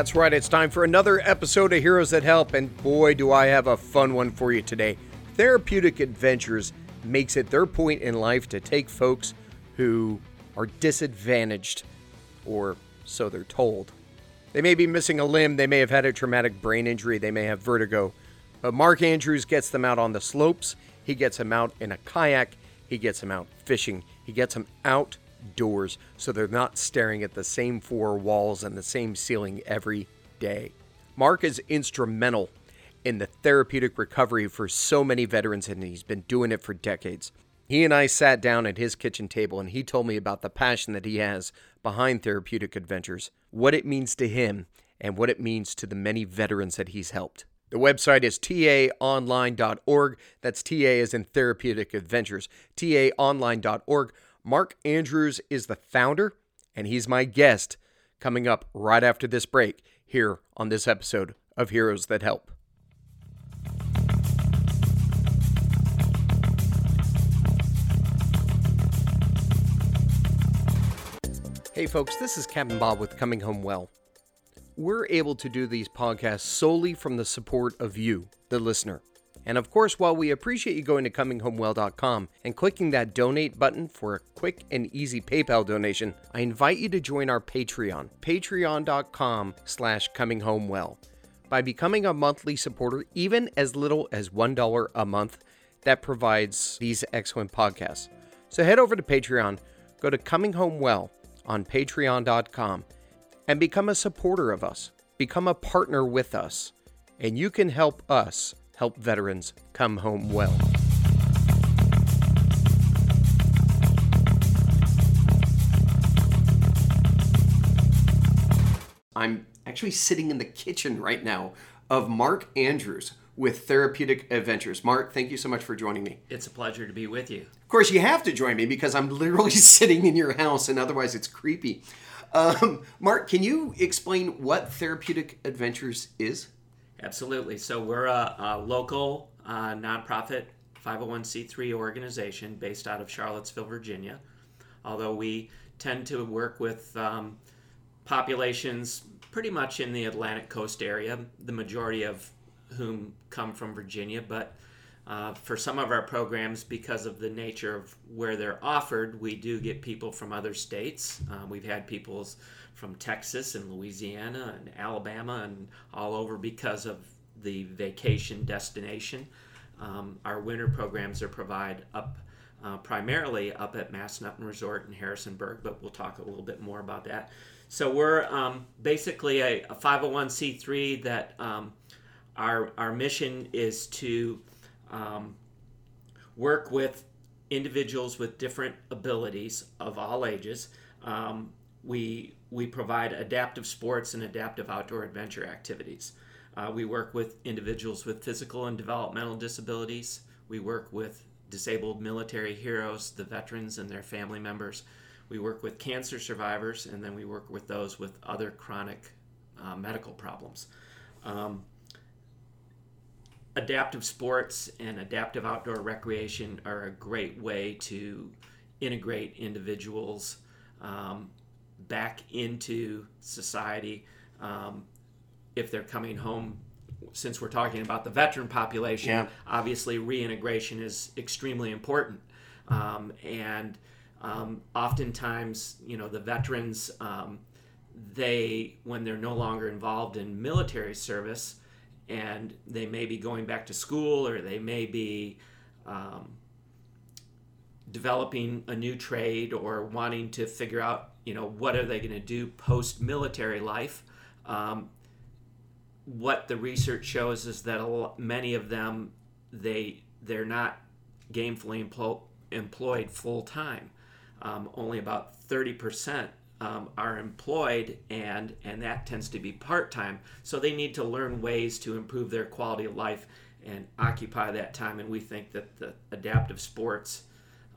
That's right, it's time for another episode of Heroes That Help, and boy, do I have a fun one for you today. Therapeutic Adventures makes it their point in life to take folks who are disadvantaged, or so they're told. They may be missing a limb, they may have had a traumatic brain injury, they may have vertigo, but Mark Andrews gets them out on the slopes, he gets them out in a kayak, he gets them out fishing, he gets them outdoors so they're not staring at the same four walls and the same ceiling every day. Mark is instrumental in the therapeutic recovery for so many veterans, and he's been doing it for decades. He and I sat down at his kitchen table, and he told me about the passion that he has behind therapeutic adventures, what it means to him, and what it means to the many veterans that he's helped. The website is taonline.org. That's TA as in Therapeutic Adventures. taonline.org. Mark Andrews is the founder, and he's my guest coming up right after this break here on this episode of Heroes That Help. Hey, folks, this is Captain Bob with Coming Home Well. We're able to do these podcasts solely from the support of you, the listener. And of course, while we appreciate you going to cominghomewell.com and clicking that donate button for a quick and easy PayPal donation, I invite you to join our Patreon, patreon.com slash cominghomewell. By becoming a monthly supporter, even as little as $1 a month, that provides these excellent podcasts. So head over to Patreon, go to Coming Home Well on patreon.com and become a supporter of us. Become a partner with us, and you can help us help veterans come home well. I'm actually sitting in the kitchen right now of Mark Andrews with Therapeutic Adventures. Mark, thank you so much for joining me. It's a pleasure to be with you. Of course, you have to join me because I'm literally sitting in your house, and otherwise, it's creepy. Um, Mark, can you explain what Therapeutic Adventures is? Absolutely. So, we're a, a local uh, nonprofit 501c3 organization based out of Charlottesville, Virginia. Although we tend to work with um, populations pretty much in the Atlantic coast area, the majority of whom come from Virginia, but uh, for some of our programs, because of the nature of where they're offered, we do get people from other states. Uh, we've had people from Texas and Louisiana and Alabama and all over because of the vacation destination. Um, our winter programs are provide up uh, primarily up at Massanutten Resort in Harrisonburg, but we'll talk a little bit more about that. So we're um, basically a, a, 501c3 that um, our our mission is to um, work with individuals with different abilities of all ages. Um, we we provide adaptive sports and adaptive outdoor adventure activities. Uh, we work with individuals with physical and developmental disabilities. We work with disabled military heroes, the veterans and their family members. We work with cancer survivors, and then we work with those with other chronic uh, medical problems. Um, adaptive sports and adaptive outdoor recreation are a great way to integrate individuals um, back into society um, if they're coming home since we're talking about the veteran population yeah. obviously reintegration is extremely important um, and um, oftentimes you know the veterans um, they when they're no longer involved in military service and they may be going back to school or they may be um, developing a new trade or wanting to figure out you know what are they going to do post military life. Um, what the research shows is that lot, many of them they they're not gainfully emplo- employed full time um, only about 30% um, are employed and and that tends to be part-time. So they need to learn ways to improve their quality of life and occupy that time. And we think that the adaptive sports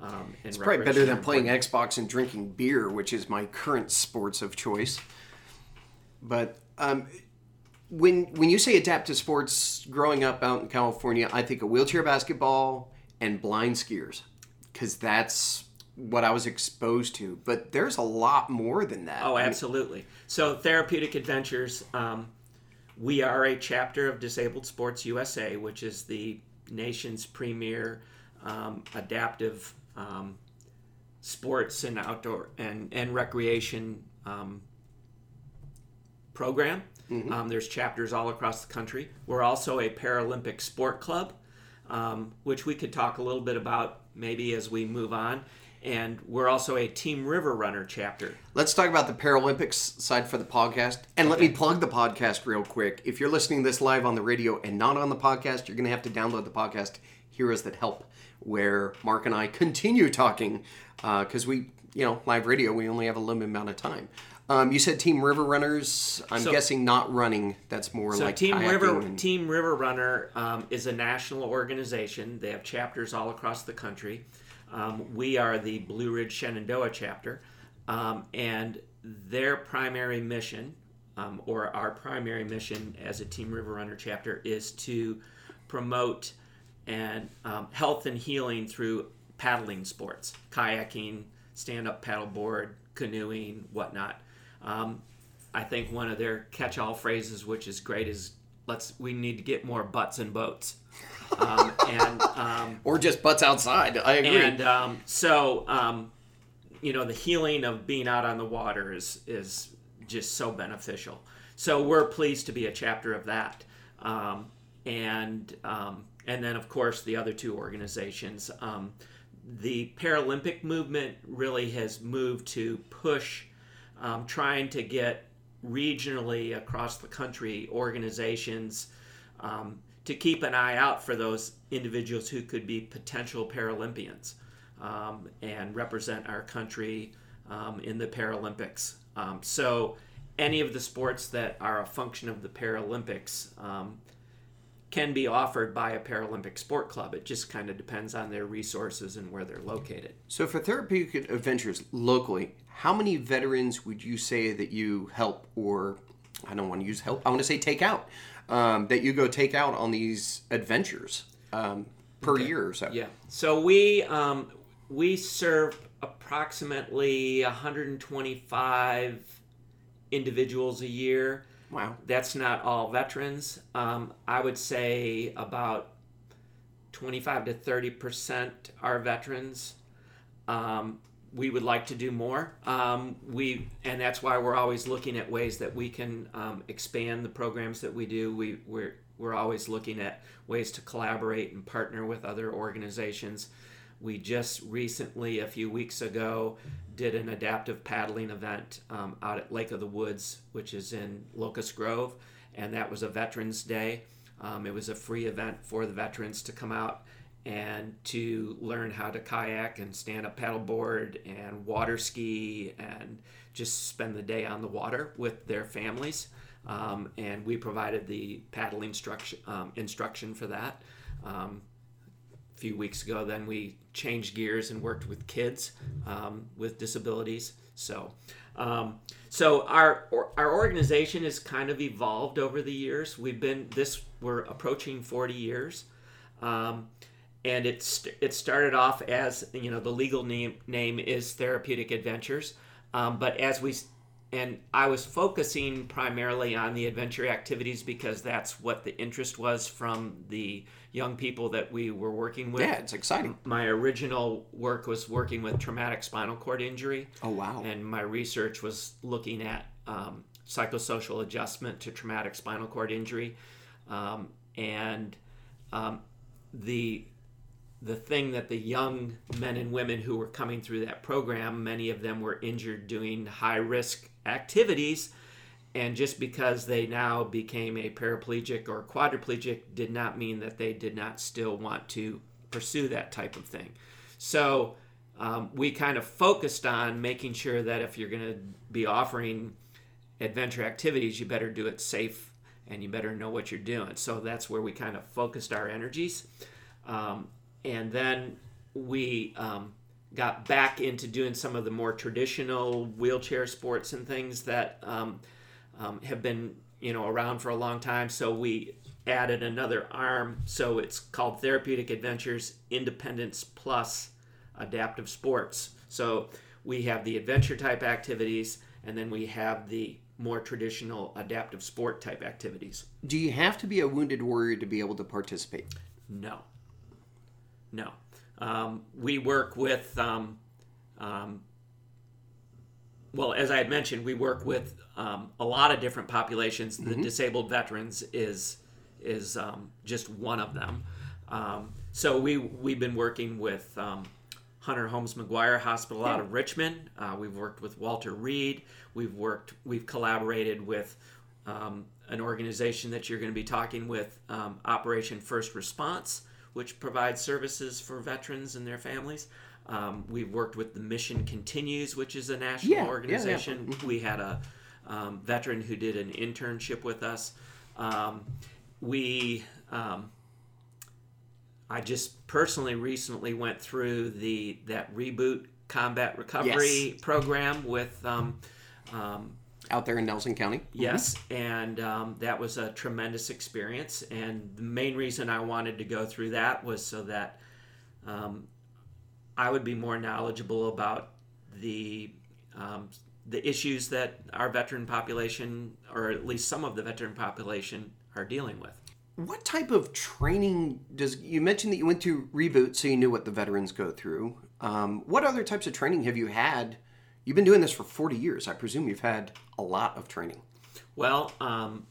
um, it's probably better than playing xbox and drinking beer which is my current sports of choice but um, when when you say adaptive sports growing up out in california i think of wheelchair basketball and blind skiers because that's what I was exposed to, but there's a lot more than that. Oh, absolutely. So, Therapeutic Adventures, um, we are a chapter of Disabled Sports USA, which is the nation's premier um, adaptive um, sports and outdoor and, and recreation um, program. Mm-hmm. Um, there's chapters all across the country. We're also a Paralympic sport club, um, which we could talk a little bit about maybe as we move on. And we're also a Team River Runner chapter. Let's talk about the Paralympics side for the podcast. And let me plug the podcast real quick. If you're listening this live on the radio and not on the podcast, you're going to have to download the podcast Heroes That Help, where Mark and I continue talking because uh, we, you know, live radio, we only have a limited amount of time. Um, you said Team River Runners. I'm so, guessing not running. That's more so like Team River. And... Team River Runner um, is a national organization. They have chapters all across the country. Um, we are the Blue Ridge Shenandoah chapter, um, and their primary mission, um, or our primary mission as a Team River Runner chapter, is to promote and um, health and healing through paddling sports, kayaking, stand-up paddleboard, canoeing, whatnot. Um, I think one of their catch-all phrases, which is great, is "Let's we need to get more butts in boats." Um, and um, or just butts outside. I agree. And um, so, um, you know, the healing of being out on the water is is just so beneficial. So we're pleased to be a chapter of that. Um, and um, and then of course the other two organizations. the Paralympic movement really has moved to push um, trying to get regionally across the country organizations um, to keep an eye out for those individuals who could be potential Paralympians um, and represent our country um, in the Paralympics. Um, so, any of the sports that are a function of the Paralympics um, can be offered by a Paralympic sport club. It just kind of depends on their resources and where they're located. So, for therapeutic adventures locally, how many veterans would you say that you help, or I don't want to use help, I want to say take out, um, that you go take out on these adventures um, per okay. year or so? Yeah. So we um, we serve approximately 125 individuals a year. Wow. That's not all veterans. Um, I would say about 25 to 30 percent are veterans. Um, we would like to do more. Um, we and that's why we're always looking at ways that we can um, expand the programs that we do. We we're we're always looking at ways to collaborate and partner with other organizations. We just recently, a few weeks ago, did an adaptive paddling event um, out at Lake of the Woods, which is in Locust Grove, and that was a Veterans Day. Um, it was a free event for the veterans to come out and to learn how to kayak and stand up paddleboard and water ski and just spend the day on the water with their families. Um, and we provided the paddling instruction, um, instruction for that. Um, few weeks ago, then we changed gears and worked with kids um, with disabilities. So, um, so our our organization has kind of evolved over the years. We've been this we're approaching 40 years. Um, and it's it started off as you know the legal name name is Therapeutic Adventures, um, but as we and I was focusing primarily on the adventure activities because that's what the interest was from the young people that we were working with. Yeah, it's exciting. My original work was working with traumatic spinal cord injury. Oh wow! And my research was looking at um, psychosocial adjustment to traumatic spinal cord injury, um, and um, the the thing that the young men and women who were coming through that program, many of them were injured doing high risk activities. And just because they now became a paraplegic or quadriplegic did not mean that they did not still want to pursue that type of thing. So um, we kind of focused on making sure that if you're going to be offering adventure activities, you better do it safe and you better know what you're doing. So that's where we kind of focused our energies. Um, and then we um, got back into doing some of the more traditional wheelchair sports and things that um, have been you know around for a long time. So we added another arm. So it's called Therapeutic Adventures Independence Plus Adaptive Sports. So we have the adventure type activities, and then we have the more traditional adaptive sport type activities. Do you have to be a wounded warrior to be able to participate? No. No. Um, we work with, um, um, well, as I had mentioned, we work with um, a lot of different populations. The disabled veterans is is um, just one of them. Um, so we we've been working with um, Hunter Holmes McGuire Hospital out of Richmond. Uh, we've worked with Walter Reed. We've worked. We've collaborated with um, an organization that you're going to be talking with, um, Operation First Response, which provides services for veterans and their families. Um, we've worked with the Mission Continues, which is a national Yeah, yeah, yeah. organization. We had a um, veteran who did an internship with us. Um, we, um, I just personally recently went through the that reboot combat recovery Yes. program with. Um, um, Out there in Nelson County? Yes, and um, that was a tremendous experience. And the main reason I wanted to go through that was so that um, I would be more knowledgeable about the um, the issues that our veteran population, or at least some of the veteran population, are dealing with. What type of training does you mentioned that you went to reboot, so you knew what the veterans go through? Um, what other types of training have you had? You've been doing this for 40 years. I presume you've had a lot of training. Well, um,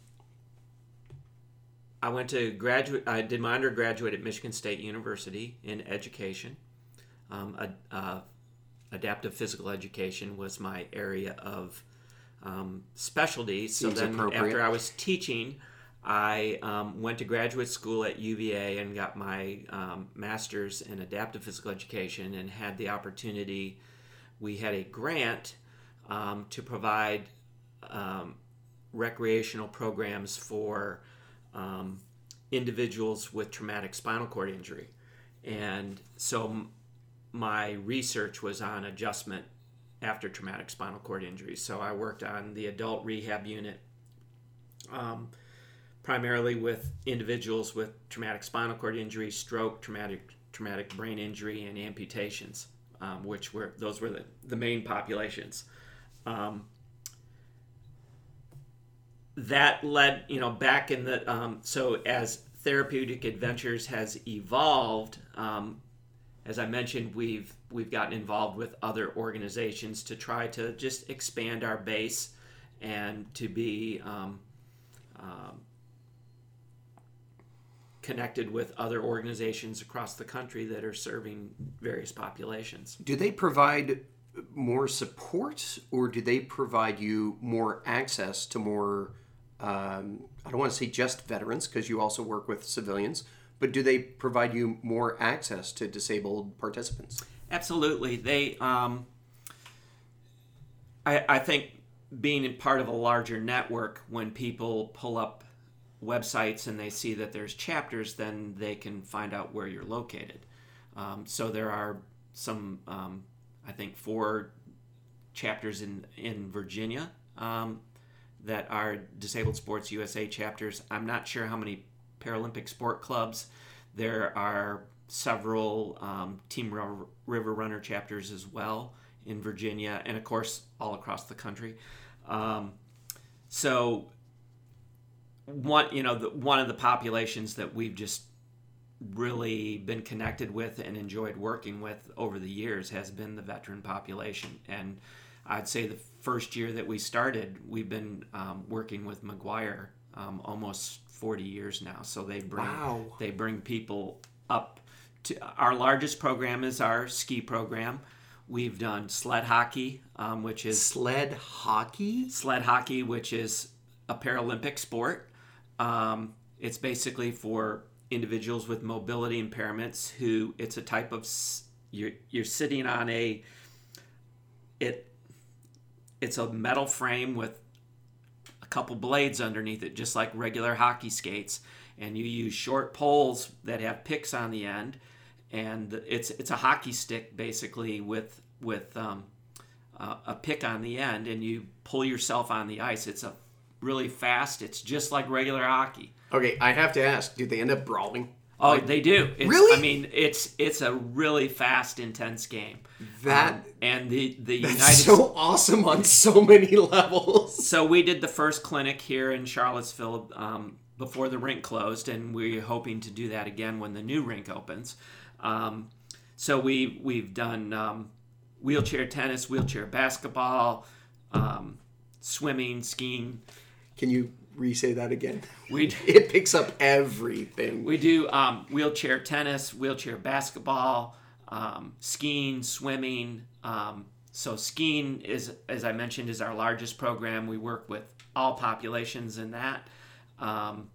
I went to graduate. I did my undergraduate at Michigan State University in education. Um, a, uh, adaptive physical education was my area of um, specialty. So Seems then, after I was teaching, I um, went to graduate school at UVA and got my um, master's in adaptive physical education and had the opportunity. We had a grant um, to provide um, recreational programs for um, individuals with traumatic spinal cord injury. And so my research was on adjustment after traumatic spinal cord injury. So I worked on the adult rehab unit, um, primarily with individuals with traumatic spinal cord injury, stroke, traumatic traumatic brain injury, and amputations, um, which were those were the, the main populations. Um, that led you know back in the um, so as therapeutic adventures has evolved um, as i mentioned we've we've gotten involved with other organizations to try to just expand our base and to be um, um, connected with other organizations across the country that are serving various populations. Do they provide more support or do they provide you more access to more, um, I don't want to say just veterans because you also work with civilians, but do they provide you more access to disabled participants? Absolutely. They, um, I, I think being in part of a larger network, when people pull up websites and they see that there's chapters, then they can find out where you're located. Um, so there are some, um, I think, four chapters in, in Virginia um, that are Disabled Sports USA chapters. I'm not sure how many Paralympic sport clubs. There are several um, Team River Runner chapters as well in Virginia, and of course, all across the country. Um, so, one, you know, the, one of the populations that we've just really been connected with and enjoyed working with over the years has been the veteran population. And I'd say the first year that we started, we've been um, working with McGuire um, almost 40 years now. So they bring Wow. they bring people up to our largest program is our ski program. We've done sled hockey, um, which is Sled hockey? sled hockey, which is a Paralympic sport. Um, it's basically for individuals with mobility impairments who it's a type of you're you're sitting on a it it's a metal frame with couple blades underneath it just like regular hockey skates. And you use short poles that have picks on the end. And it's it's a hockey stick basically with with um, uh, a pick on the end. And you pull yourself on the ice. It's a really fast it's just like regular hockey. Okay, I have to ask, do they end up brawling? Oh, Like, they do. It's, Really? I mean, it's it's a really fast, intense game. That- Um, and the the United so awesome on so many levels. So we did the first clinic here in Charlottesville um, before the rink closed, and we're hoping to do that again when the new rink opens. Um, so we we've done um, wheelchair tennis, wheelchair basketball, um, swimming, skiing. Can you re-say that again? We It picks up everything. we do um, wheelchair tennis, wheelchair basketball, um, skiing, swimming. Um, so skiing is, as I mentioned, is our largest program. We work with all populations in that. Um,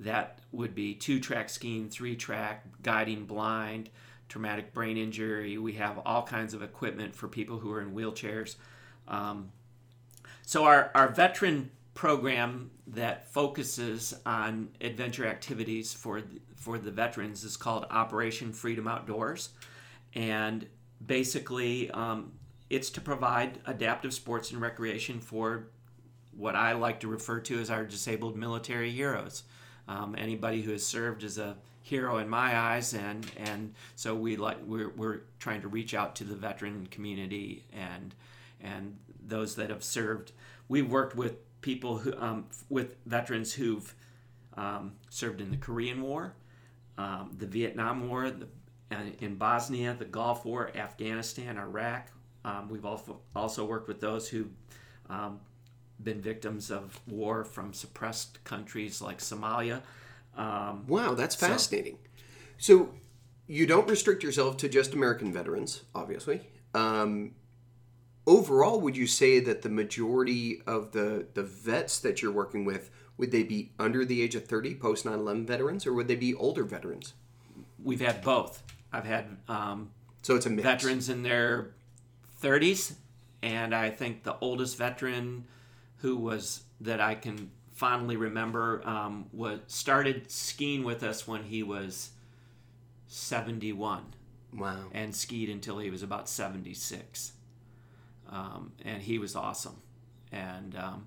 that would be two-track skiing, three-track, guiding blind, traumatic brain injury. We have all kinds of equipment for people who are in wheelchairs. Um, so our, our veteran program that focuses on adventure activities for the, for the veterans is called Operation Freedom Outdoors, and basically um, it's to provide adaptive sports and recreation for what I like to refer to as our disabled military heroes. Um, anybody who has served as a hero in my eyes, and and so we like we're, we're trying to reach out to the veteran community and and those that have served. We've worked with people who um, with veterans who've um, served in the Korean War, um, the Vietnam War, the, and in Bosnia, the Gulf War, Afghanistan, Iraq. Um, we've also also worked with those who um, been victims of war from suppressed countries like Somalia. Um, Wow, that's fascinating. So, you don't restrict yourself to just American veterans, obviously. Um, overall, would you say that the majority of the, the vets that you're working with would they be under the age of 30 post 9-11 veterans or would they be older veterans? We've had both. I've had um, so it's a mix. veterans in their 30s, and I think the oldest veteran who was that I can fondly remember um, was started skiing with us when he was 71 wow. And skied until he was about 76 um, and he was awesome. And um,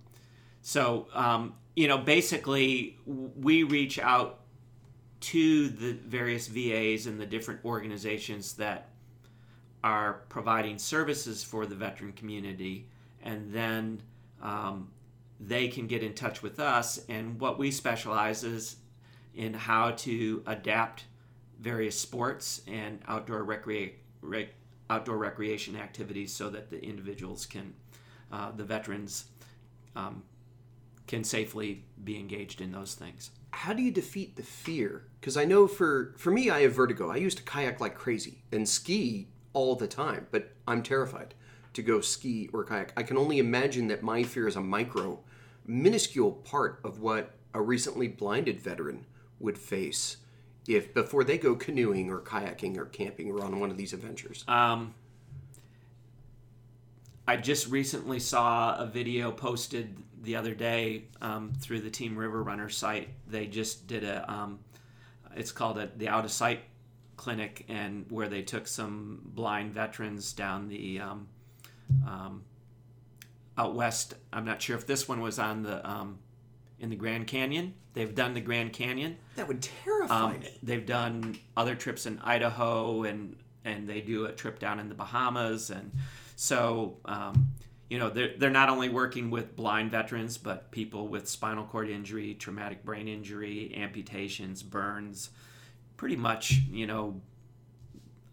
so um, you know basically we reach out to the various vas and the different organizations that are providing services for the veteran community. And then um, they can get in touch with us. And what we specialize is in how to adapt various sports and outdoor recrea- rec- outdoor recreation activities so that the individuals can uh, the veterans um, can safely be engaged in those things. How do you defeat the fear? Because i know for for me i have vertigo. I used to kayak like crazy and ski all the time but i'm terrified to go ski or kayak. I can only imagine that my fear is a micro minuscule part of what a recently blinded veteran would face if before they go canoeing or kayaking or camping or on one of these adventures Um, I just recently saw a video posted the other day um, through the Team River Runner site. They just did a, um, it's called a, the Out of Sight Clinic, and where they took some blind veterans down the um, um, out west. I'm not sure if this one was on the um, in the Grand Canyon. They've done the Grand Canyon. that would terrify Um, me they've done other trips in Idaho and and they do a trip down in the Bahamas and so um, you know they're they're not only working with blind veterans but people with spinal cord injury, traumatic brain injury, amputations, burns, pretty much you know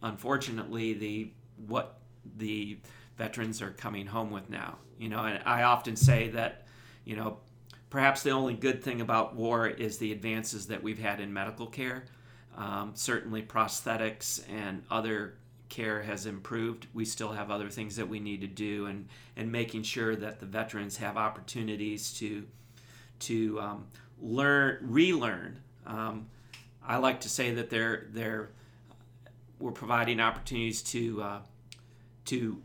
unfortunately the what the veterans are coming home with now. You know, and I often say that you know perhaps the only good thing about war is the advances that we've had in medical care. Um, certainly, prosthetics and other care has improved. We still have other things that we need to do, and and making sure that the veterans have opportunities to to um, learn, relearn. Um, I like to say that they're they're we're providing opportunities to uh, to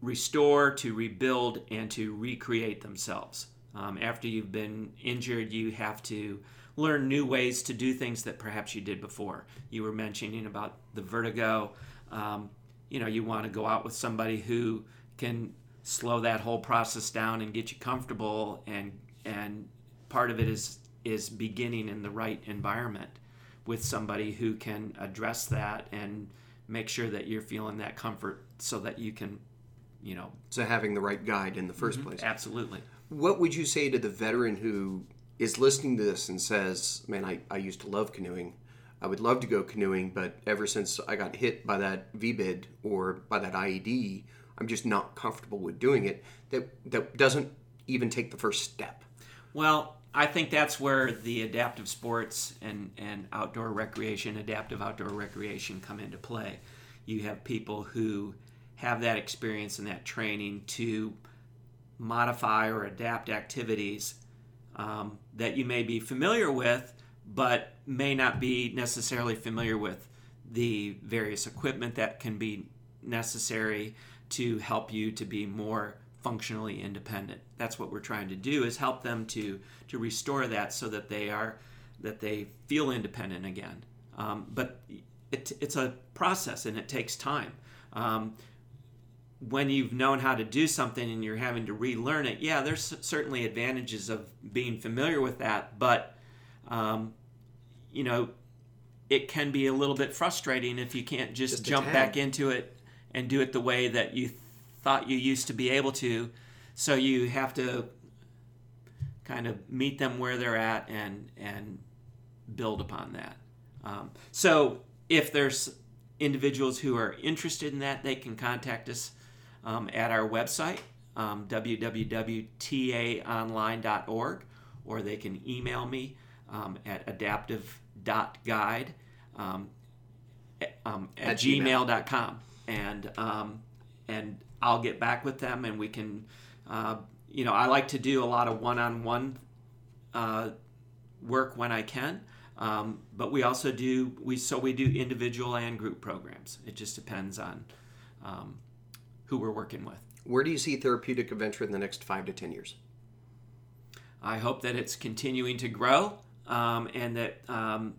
restore, to rebuild, and to recreate themselves. Um, after you've been injured, you have to learn new ways to do things that perhaps you did before. You were mentioning about the vertigo. Um, you know, you want to go out with somebody who can slow that whole process down and get you comfortable, and and part of it is is beginning in the right environment with somebody who can address that and make sure that you're feeling that comfort so that you can, you know. So having the right guide in the 1st mm-hmm, place. Absolutely. What would you say to the veteran who is listening to this and says, Man, I, I used to love canoeing. I would love to go canoeing, but ever since I got hit by that VBID or by that IED, I'm just not comfortable with doing it. That that doesn't even take the first step. Well, I think that's where the adaptive sports and, and outdoor recreation, adaptive outdoor recreation come into play. You have people who have that experience and that training to modify or adapt activities um, that you may be familiar with, but may not be necessarily familiar with the various equipment that can be necessary to help you to be more functionally independent. That's what we're trying to do is help them to to restore that so that they are that they feel independent again. Um, but it, it's a process and it takes time. Um, when you've known how to do something and you're having to relearn it, yeah, there's certainly advantages of being familiar with that, but um, you know, it can be a little bit frustrating if you can't just, just jump back into it and do it the way that you thought you used to be able to. So you have to kind of meet them where they're at and and build upon that. Um, so if there's individuals who are interested in that, they can contact us um, at our website, um, www.taonline.org, or they can email me um, at adaptive.guide um, um, at, at gmail.com. And, um, and I'll get back with them and we can, uh, you know, I like to do a lot of one on one work when I can. Um, but we also do we so we do individual and group programs. It just depends on um, who we're working with. Where do you see therapeutic adventure in the next five to ten years? I hope that it's continuing to grow um, and that um,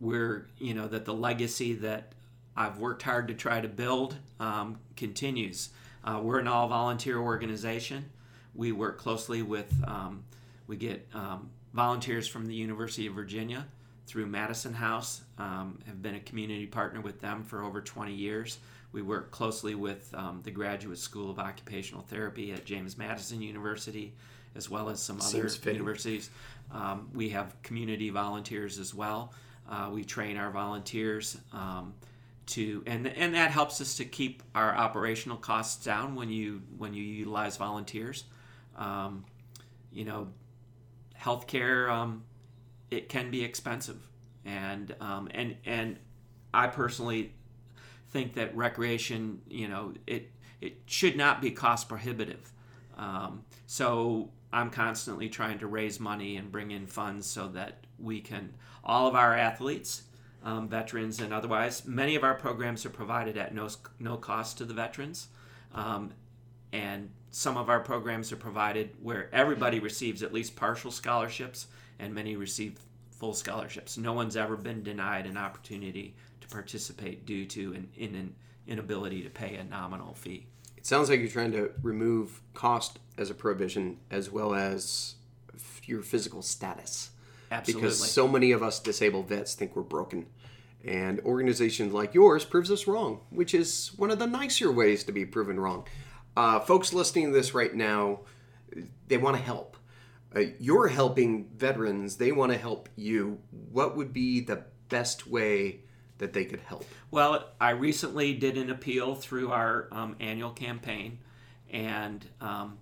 we're you know that the legacy that I've worked hard to try to build um, continues. Uh, we're an all volunteer organization. We work closely with um, we get um, volunteers from the University of Virginia through Madison House. Um, have been a community partner with them for over 20 years. We work closely with um, the Graduate School of Occupational Therapy at James Madison University, as well as some other universities. Um, we have community volunteers as well. Uh, we train our volunteers um, to, and and that helps us to keep our operational costs down when you when you utilize volunteers. Um, you know, healthcare um, it can be expensive, and um, and and I personally think that recreation, you know, it it should not be cost prohibitive. Um, so I'm constantly trying to raise money and bring in funds so that we can all of our athletes, um, veterans and otherwise. Many of our programs are provided at no no cost to the veterans, um, and some of our programs are provided where everybody receives at least partial scholarships, and many receive full scholarships. No one's ever been denied an opportunity participate due to an, in an inability to pay a nominal fee. It sounds like you're trying to remove cost as a prohibition as well as your physical status. Absolutely. Because so many of us disabled vets think we're broken. And organizations like yours proves us wrong, which is one of the nicer ways to be proven wrong. Uh, folks listening to this right now, they want to help. Uh, you're helping veterans, they want to help you. What would be the best way that they could help? Well, I recently did an appeal through our um, annual campaign, and um,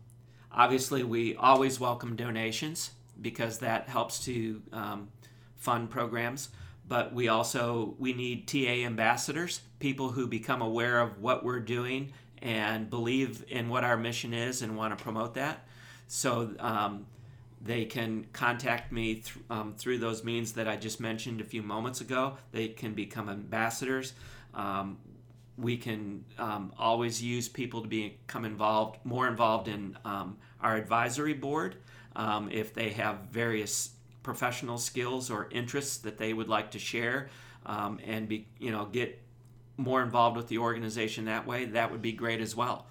obviously we always welcome donations because that helps to um, fund programs. But we also we need TA ambassadors, people who become aware of what we're doing and believe in what our mission is and want to promote that. So um, they can contact me th- um, through those means that I just mentioned a few moments ago. They can become ambassadors. Um, we can um, always use people to become involved, more involved in um, our advisory board um, if they have various professional skills or interests that they would like to share um, and be, you know, get more involved with the organization that way. That would be great as well,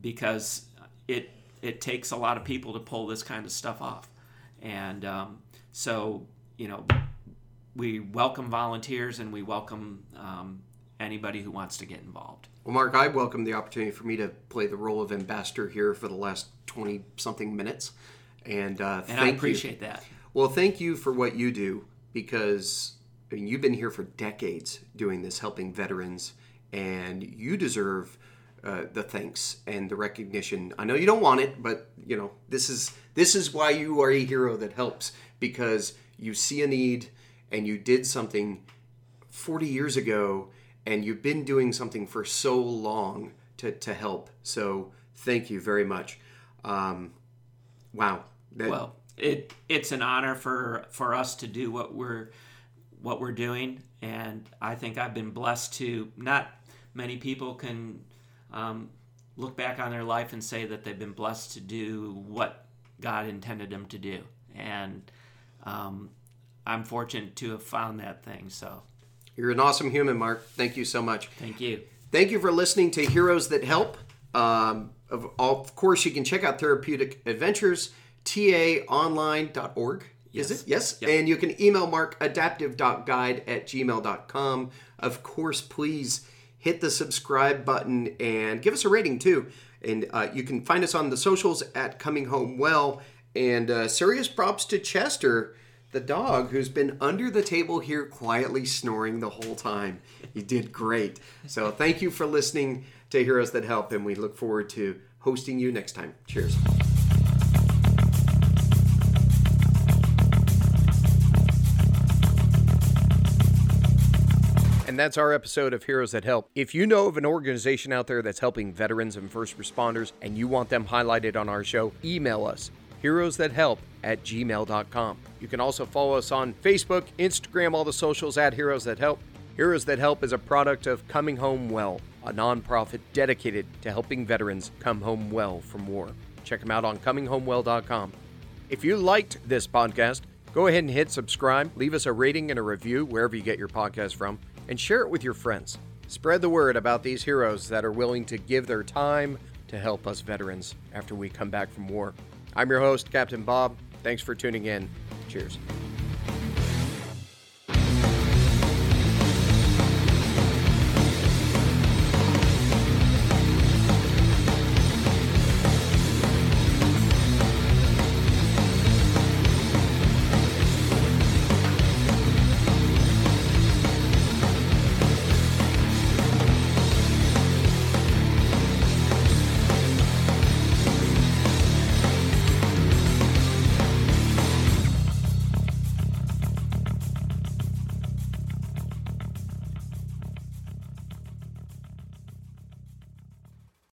because it it takes a lot of people to pull this kind of stuff off. And um, so, you know, we welcome volunteers and we welcome um, anybody who wants to get involved. Well, Mark, I welcome the opportunity for me to play the role of ambassador here for the last 20 something minutes. And, uh, and I appreciate you. that. Well, thank you for what you do because I mean, you've been here for decades doing this, helping veterans, and you deserve uh, the thanks and the recognition. I know you don't want it, but you know this is this is why you are a hero that helps because you see a need and you did something 40 years ago and you've been doing something for so long to, to help. So thank you very much. Um, wow. That, well, it it's an honor for for us to do what we're what we're doing, and I think I've been blessed to. Not many people can um, look back on their life and say that they've been blessed to do what God intended them to do, and um, I'm fortunate to have found that thing. So, you're an awesome human, Mark. Thank you so much. Thank you. Thank you for listening to Heroes That Help. Um, of, of course, you can check out Therapeutic Adventures taonline.org. Is it? Yes. Yep. And you can email mark adaptive.guide at gmail.com. Of course, please hit the subscribe button and give us a rating too. And uh, you can find us on the socials at Coming Home Well. And uh, serious props to Chester, the dog, who's been under the table here quietly snoring the whole time. He did great. So thank you for listening to Heroes That Help, and we look forward to hosting you next time. Cheers. And that's our episode of Heroes That Help. If you know of an organization out there that's helping veterans and first responders and you want them highlighted on our show, email us heroesthathelp at gmail.com. You can also follow us on Facebook, Instagram, all the socials at Heroes That Help. Heroes That Help is a product of Coming Home Well, a nonprofit dedicated to helping veterans come home well from war. Check them out on cominghomewell.com. If you liked this podcast, go ahead and hit subscribe, leave us a rating and a review wherever you get your podcast from and share it with your friends. Spread the word about these heroes that are willing to give their time to help us veterans after we come back from war. I'm your host, Captain Bob. Thanks for tuning in. Cheers.